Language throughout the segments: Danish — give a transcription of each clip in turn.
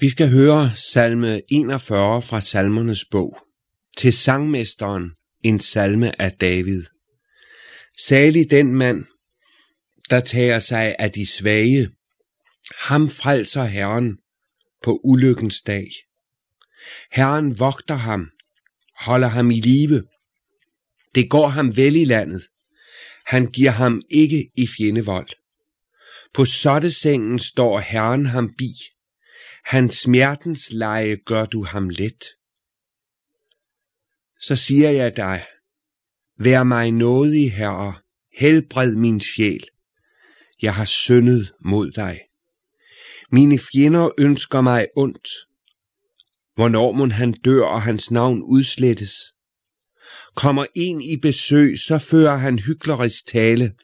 Vi skal høre salme 41 fra salmernes bog. Til sangmesteren en salme af David. Salig den mand, der tager sig af de svage. Ham frelser Herren på ulykkens dag. Herren vogter ham, holder ham i live. Det går ham vel i landet. Han giver ham ikke i fjendevold. På sengen står Herren ham bi. Hans smertens leje gør du ham let. Så siger jeg dig, vær mig nådig, Herre, helbred min sjæl. Jeg har syndet mod dig. Mine fjender ønsker mig ondt. Hvornår må han dør, og hans navn udslettes? Kommer en i besøg, så fører han hyklerisk tale.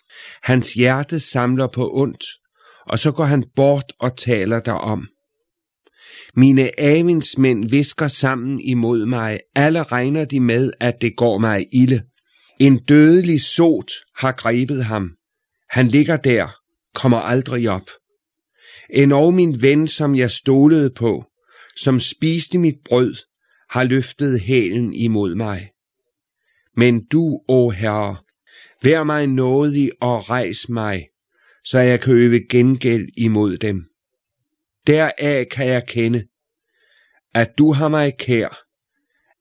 Hans hjerte samler på ondt, og så går han bort og taler derom. Mine avinsmænd visker sammen imod mig. Alle regner de med, at det går mig ilde. En dødelig sot har grebet ham. Han ligger der, kommer aldrig op. En og min ven, som jeg stolede på, som spiste mit brød, har løftet hælen imod mig. Men du, o Herre, vær mig nådig og rejs mig, så jeg kan øve gengæld imod dem. Deraf kan jeg kende, at du har mig kær,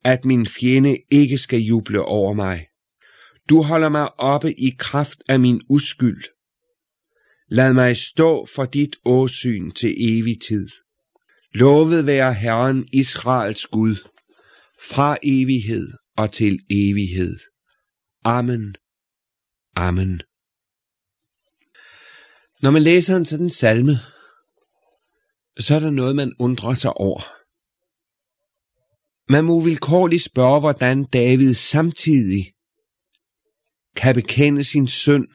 at min fjende ikke skal juble over mig. Du holder mig oppe i kraft af min uskyld. Lad mig stå for dit åsyn til evig tid. Lovet være Herren Israels Gud, fra evighed og til evighed. Amen. Amen. Når man læser en sådan salme, så er der noget, man undrer sig over. Man må vilkårligt spørge, hvordan David samtidig kan bekende sin synd,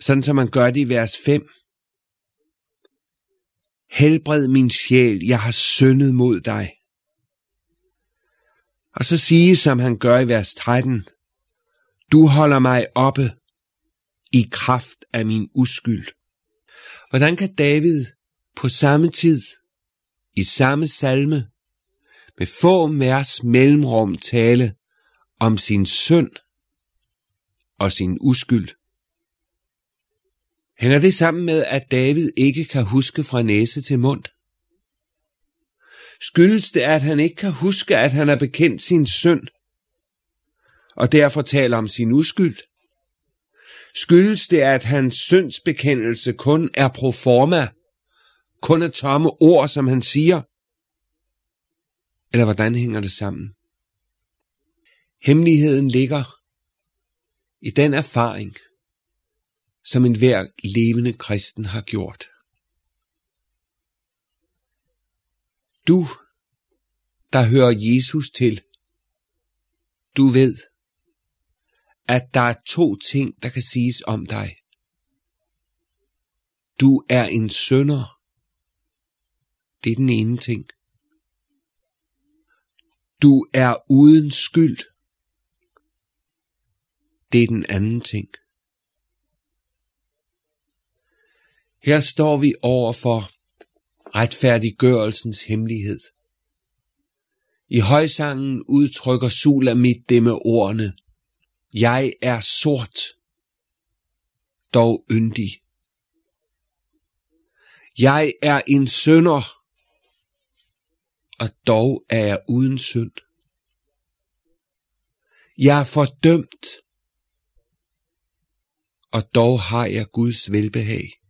sådan som man gør det i vers 5. Helbred min sjæl, jeg har syndet mod dig. Og så sige, som han gør i vers 13, du holder mig oppe i kraft af min uskyld. Hvordan kan David på samme tid, i samme salme, med få mærs mellemrum tale om sin synd og sin uskyld? Hænger det sammen med, at David ikke kan huske fra næse til mund? Skyldes det, at han ikke kan huske, at han har bekendt sin synd, og derfor taler om sin uskyld? Skyldes det, at hans syndsbekendelse kun er pro forma, kun er tomme ord, som han siger? Eller hvordan hænger det sammen? Hemmeligheden ligger i den erfaring, som en hver levende kristen har gjort. Du, der hører Jesus til, du ved, at der er to ting, der kan siges om dig. Du er en sønder. Det er den ene ting. Du er uden skyld. Det er den anden ting. Her står vi over for retfærdiggørelsens hemmelighed. I højsangen udtrykker Sulamit det med ordene, jeg er sort, dog yndig. Jeg er en sønder, og dog er jeg uden synd. Jeg er fordømt, og dog har jeg Guds velbehag.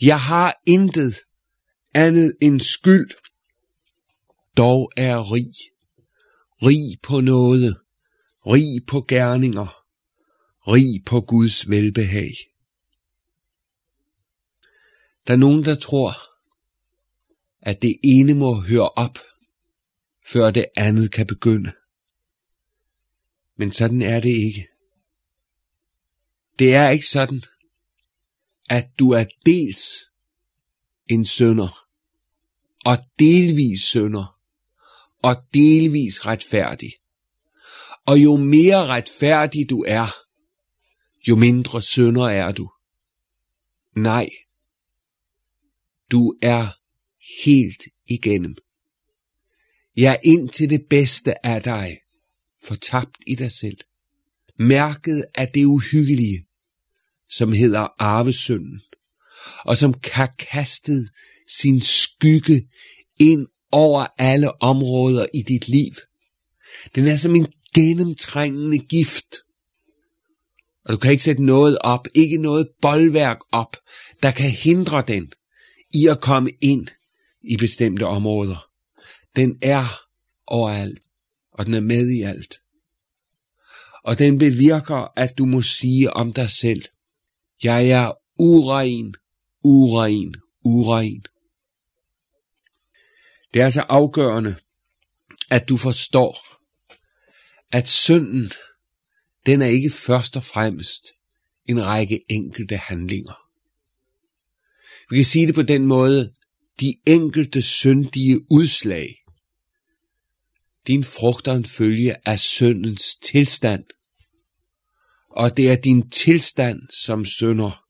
Jeg har intet andet end skyld, dog er rig, rig på noget, rig på gerninger, rig på Guds velbehag. Der er nogen, der tror, at det ene må høre op, før det andet kan begynde. Men sådan er det ikke. Det er ikke sådan, at du er dels en sønder, og delvis sønder, og delvis retfærdig. Og jo mere retfærdig du er, jo mindre sønder er du. Nej. Du er helt igennem. Ja, ind til det bedste af dig, fortabt i dig selv. Mærket af det uhyggelige, som hedder arvesynden, og som kan kastet sin skygge ind over alle områder i dit liv. Den er som en gennemtrængende gift. Og du kan ikke sætte noget op, ikke noget boldværk op, der kan hindre den i at komme ind i bestemte områder. Den er overalt, og den er med i alt. Og den bevirker, at du må sige om dig selv, jeg er uren, uren, uren. Det er så afgørende, at du forstår, at synden, den er ikke først og fremmest en række enkelte handlinger. Vi kan sige det på den måde, de enkelte syndige udslag, din frugt og en følge af syndens tilstand, og det er din tilstand som synder,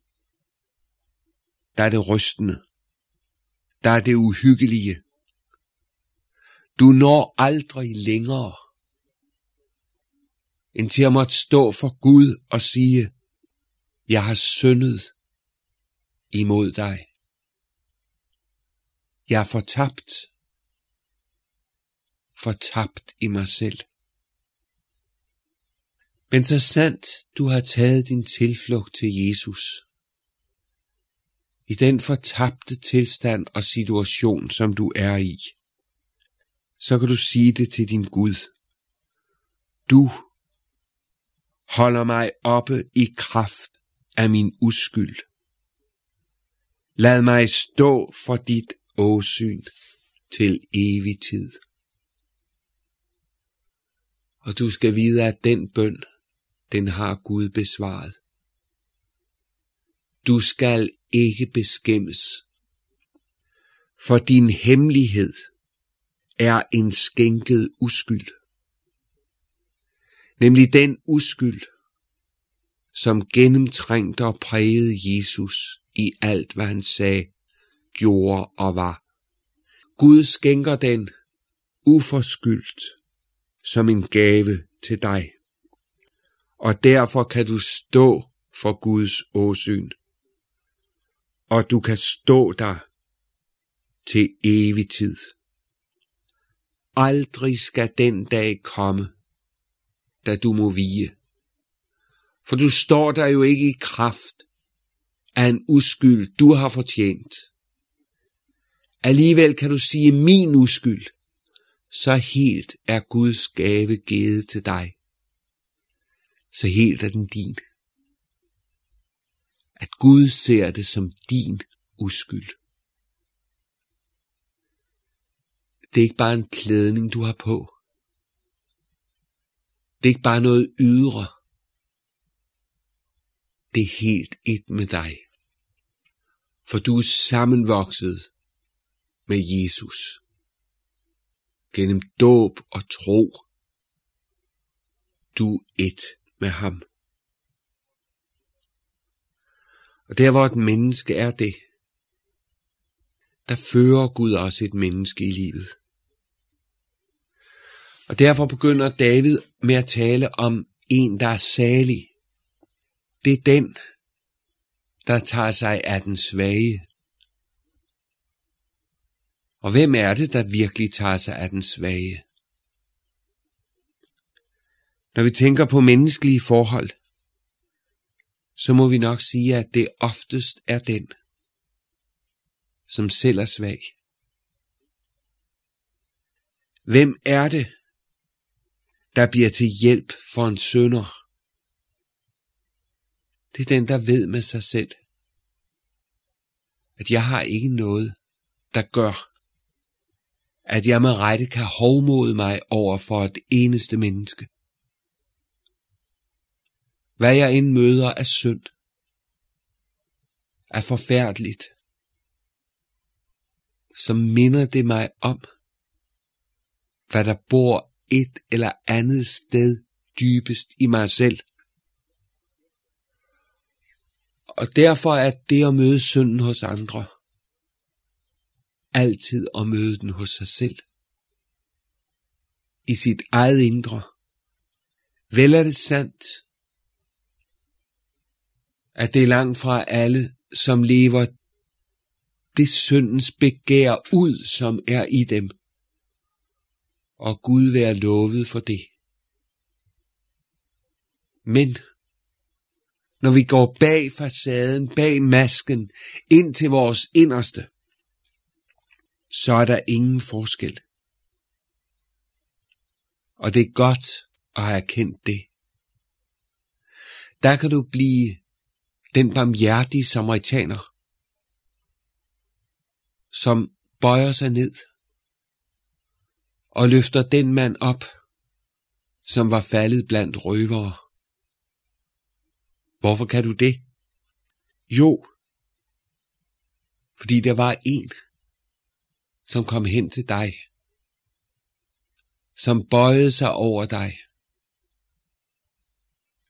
der er det rystende, der er det uhyggelige. Du når aldrig længere end til at måtte stå for Gud og sige, jeg har syndet imod dig. Jeg er fortabt. Fortabt i mig selv. Men så sandt du har taget din tilflugt til Jesus, i den fortabte tilstand og situation, som du er i, så kan du sige det til din Gud. Du holder mig oppe i kraft af min uskyld. Lad mig stå for dit åsyn til evig tid. Og du skal vide, at den bøn, den har Gud besvaret. Du skal ikke beskæmmes, for din hemmelighed er en skænket uskyld. Nemlig den uskyld, som gennemtrængte og prægede Jesus i alt, hvad han sagde, gjorde og var. Gud skænker den uforskyldt som en gave til dig. Og derfor kan du stå for Guds åsyn. Og du kan stå der til evig tid. Aldrig skal den dag komme, da du må vige. For du står der jo ikke i kraft af en uskyld, du har fortjent. Alligevel kan du sige min uskyld, så helt er Guds gave givet til dig. Så helt er den din. At Gud ser det som din uskyld. Det er ikke bare en klædning, du har på. Det er ikke bare noget ydre. Det er helt et med dig. For du er sammenvokset med Jesus. Gennem dåb og tro. Du er et med ham. Og der hvor et menneske er det, der fører Gud også et menneske i livet. Og derfor begynder David med at tale om en, der er salig. Det er den, der tager sig af den svage. Og hvem er det, der virkelig tager sig af den svage? Når vi tænker på menneskelige forhold, så må vi nok sige, at det oftest er den, som selv er svag. Hvem er det, der bliver til hjælp for en sønder? Det er den, der ved med sig selv, at jeg har ikke noget, der gør, at jeg med rette kan hovmode mig over for et eneste menneske. Hvad jeg end møder er synd, er forfærdeligt, så minder det mig om, hvad der bor et eller andet sted dybest i mig selv. Og derfor er det at møde synden hos andre altid at møde den hos sig selv. I sit eget indre. Vel er det sandt, at det er langt fra alle, som lever det syndens begær ud, som er i dem. Og Gud være lovet for det. Men når vi går bag facaden, bag masken, ind til vores inderste, så er der ingen forskel. Og det er godt at have erkendt det. Der kan du blive den barmhjertige samaritaner, som bøjer sig ned og løfter den mand op, som var faldet blandt røvere. Hvorfor kan du det? Jo, fordi der var en, som kom hen til dig, som bøjede sig over dig,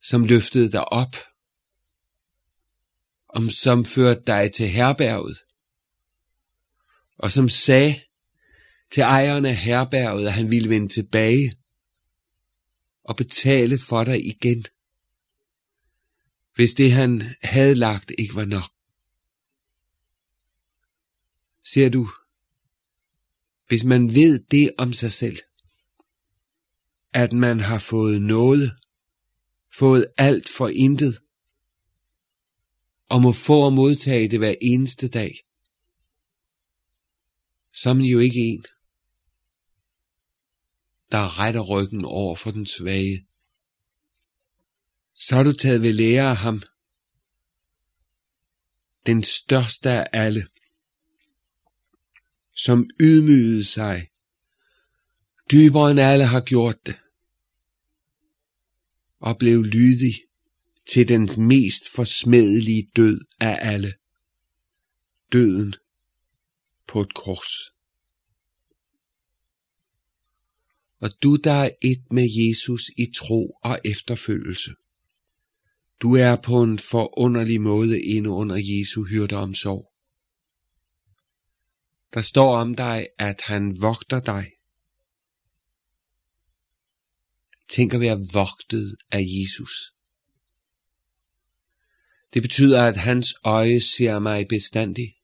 som løftede dig op, om som førte dig til herberget, og som sagde til ejeren af herberget, at han ville vende tilbage og betale for dig igen, hvis det han havde lagt ikke var nok. Ser du, hvis man ved det om sig selv, at man har fået noget, fået alt for intet, og må få og modtage det hver eneste dag, så er man jo ikke en, der retter ryggen over for den svage. Så er du taget ved lære af ham, den største af alle, som ydmygede sig, dybere end alle har gjort det, og blev lydig til den mest forsmedelige død af alle, døden på et kors. Og du, der er et med Jesus i tro og efterfølgelse, du er på en forunderlig måde inde under Jesu hyrdeomsorg. Der står om dig, at han vogter dig. Tænk at være vogtet af Jesus. Det betyder, at hans øje ser mig bestandig.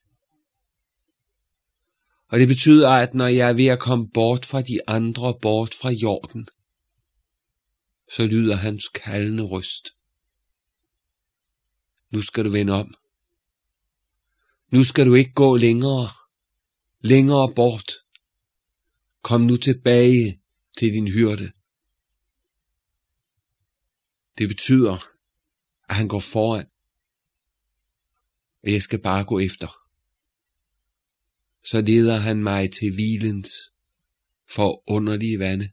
Og det betyder, at når jeg er ved at komme bort fra de andre, bort fra jorden, så lyder hans kaldende røst. Nu skal du vende om. Nu skal du ikke gå længere, længere bort. Kom nu tilbage til din hyrde. Det betyder, at han går foran, og jeg skal bare gå efter så leder han mig til hvilens for underlige vande.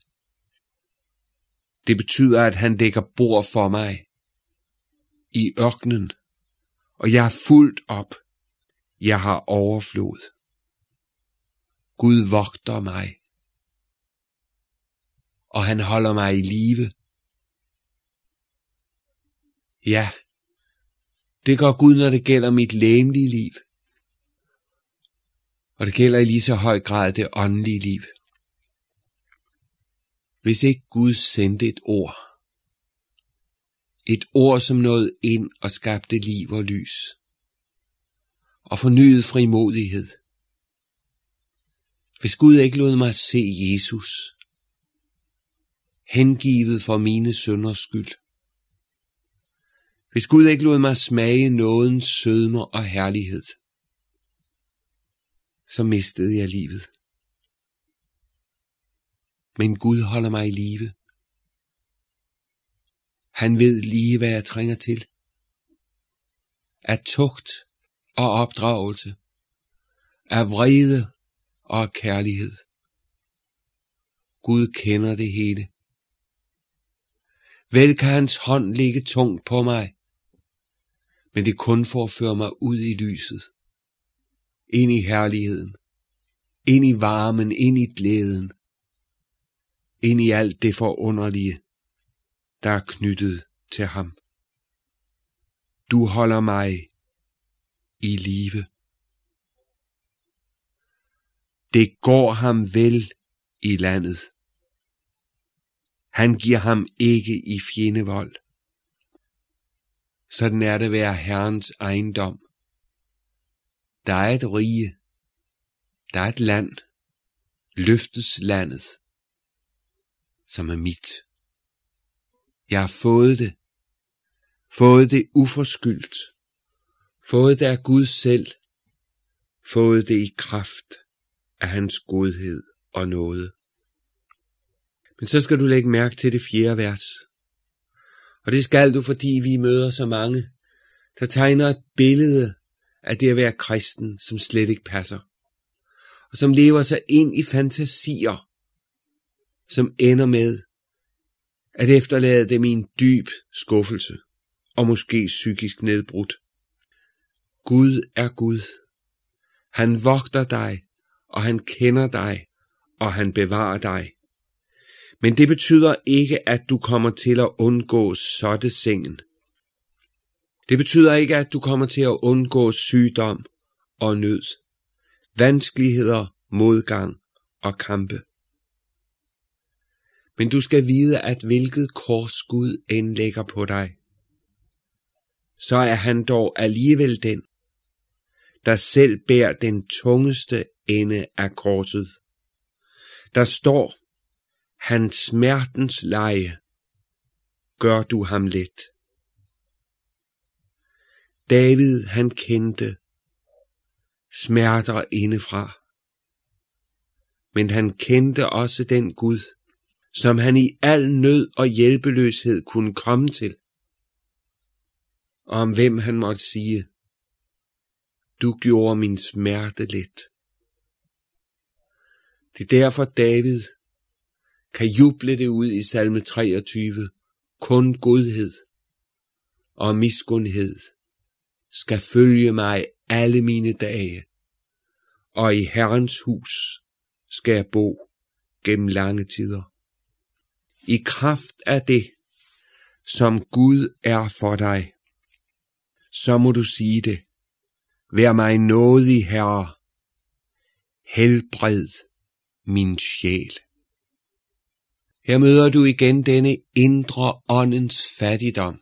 Det betyder, at han dækker bord for mig i ørkenen, og jeg er fuldt op. Jeg har overflod. Gud vogter mig, og han holder mig i live. Ja, det gør Gud, når det gælder mit læmelige liv. Og det gælder i lige så høj grad det åndelige liv. Hvis ikke Gud sendte et ord, et ord som nåede ind og skabte liv og lys, og fornyet frimodighed. Hvis Gud ikke lod mig se Jesus, hengivet for mine sønders skyld. Hvis Gud ikke lod mig smage nådens sødmer og herlighed, så mistede jeg livet. Men Gud holder mig i live. Han ved lige, hvad jeg trænger til. Af tugt og opdragelse. Af vrede og kærlighed. Gud kender det hele. Vel kan hans hånd ligge tungt på mig, men det kun for at føre mig ud i lyset ind i herligheden, ind i varmen, ind i glæden, ind i alt det forunderlige, der er knyttet til ham. Du holder mig i live. Det går ham vel i landet. Han giver ham ikke i fjendevold. Sådan er det at være Herrens ejendom. Der er et rige. Der er et land. Løftes landet. Som er mit. Jeg har fået det. Fået det uforskyldt. Fået det af Gud selv. Fået det i kraft af hans godhed og nåde. Men så skal du lægge mærke til det fjerde vers. Og det skal du, fordi vi møder så mange, der tegner et billede af det at være kristen, som slet ikke passer. Og som lever sig ind i fantasier, som ender med at efterlade dem i en dyb skuffelse og måske psykisk nedbrudt. Gud er Gud. Han vogter dig, og han kender dig, og han bevarer dig. Men det betyder ikke, at du kommer til at undgå såtte sengen. Det betyder ikke, at du kommer til at undgå sygdom og nød, vanskeligheder, modgang og kampe. Men du skal vide, at hvilket kors Gud end lægger på dig, så er han dog alligevel den, der selv bærer den tungeste ende af korset. Der står, hans smertens leje gør du ham let. David han kendte smerter indefra, men han kendte også den Gud, som han i al nød og hjælpeløshed kunne komme til, og om hvem han måtte sige, du gjorde min smerte let. Det er derfor David kan juble det ud i salme 23. Kun godhed og miskundhed skal følge mig alle mine dage, og i Herrens hus skal jeg bo gennem lange tider. I kraft af det, som Gud er for dig, så må du sige det. Vær mig nådig, Herre. Helbred min sjæl. Her møder du igen denne indre åndens fattigdom,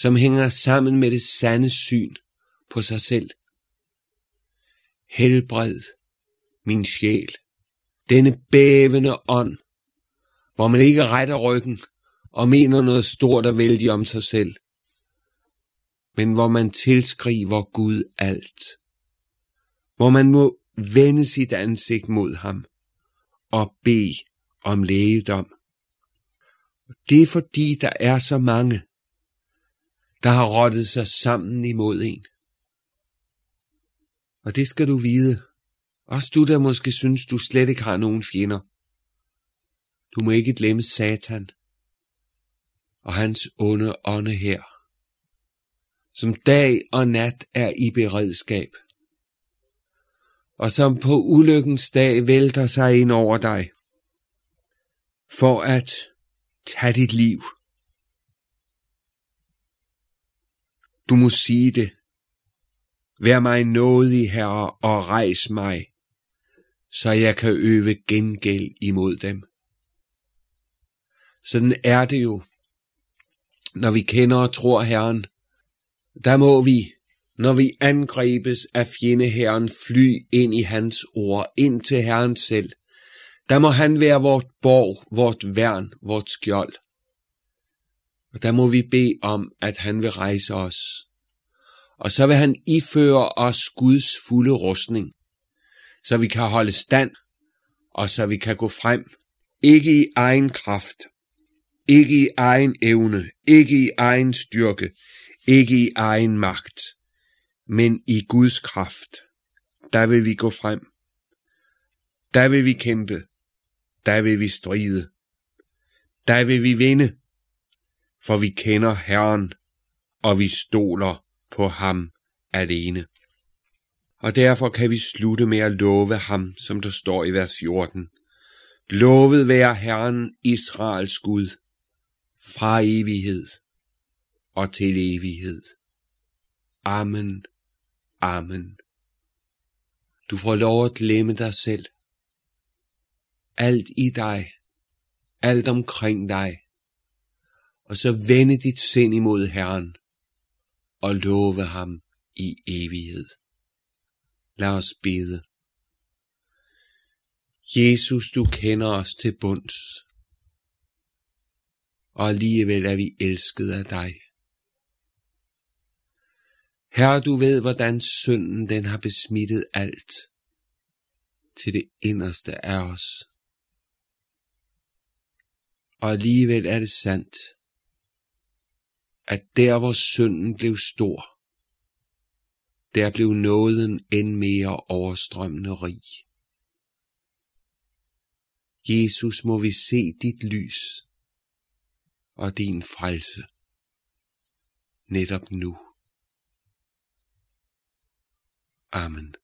som hænger sammen med det sande syn på sig selv. Helbred min sjæl, denne bævende ånd, hvor man ikke retter ryggen og mener noget stort og vældig om sig selv, men hvor man tilskriver Gud alt. Hvor man må vende sit ansigt mod ham og bede om lægedom. Det er fordi, der er så mange, der har rottet sig sammen imod en. Og det skal du vide. Også du, der måske synes, du slet ikke har nogen fjender. Du må ikke glemme Satan og hans onde ånde her, som dag og nat er i beredskab, og som på ulykkens dag vælter sig ind over dig, for at tage dit liv. Du må sige det. Vær mig nådig, Herre, og rejs mig, så jeg kan øve gengæld imod dem. Sådan er det jo, når vi kender og tror Herren. Der må vi, når vi angribes af fjendeherren, fly ind i hans ord, ind til Herren selv. Der må han være vort borg, vort værn, vort skjold. Og der må vi bede om, at han vil rejse os. Og så vil han iføre os Guds fulde rustning, så vi kan holde stand, og så vi kan gå frem, ikke i egen kraft, ikke i egen evne, ikke i egen styrke, ikke i egen magt, men i Guds kraft. Der vil vi gå frem. Der vil vi kæmpe. Der vil vi stride. Der vil vi vinde. For vi kender Herren, og vi stoler på ham alene. Og derfor kan vi slutte med at love ham, som der står i vers 14. Lovet være Herren Israels Gud, fra evighed og til evighed. Amen. Amen. Du får lov at glemme dig selv. Alt i dig, alt omkring dig. Og så vende dit sind imod Herren og love ham i evighed. Lad os bede. Jesus, du kender os til bunds, og alligevel er vi elsket af dig. Herre, du ved, hvordan synden den har besmittet alt til det inderste af os. Og alligevel er det sandt, at der hvor synden blev stor, der blev nåden end mere overstrømmende rig. Jesus må vi se dit lys og din frelse netop nu. Amen.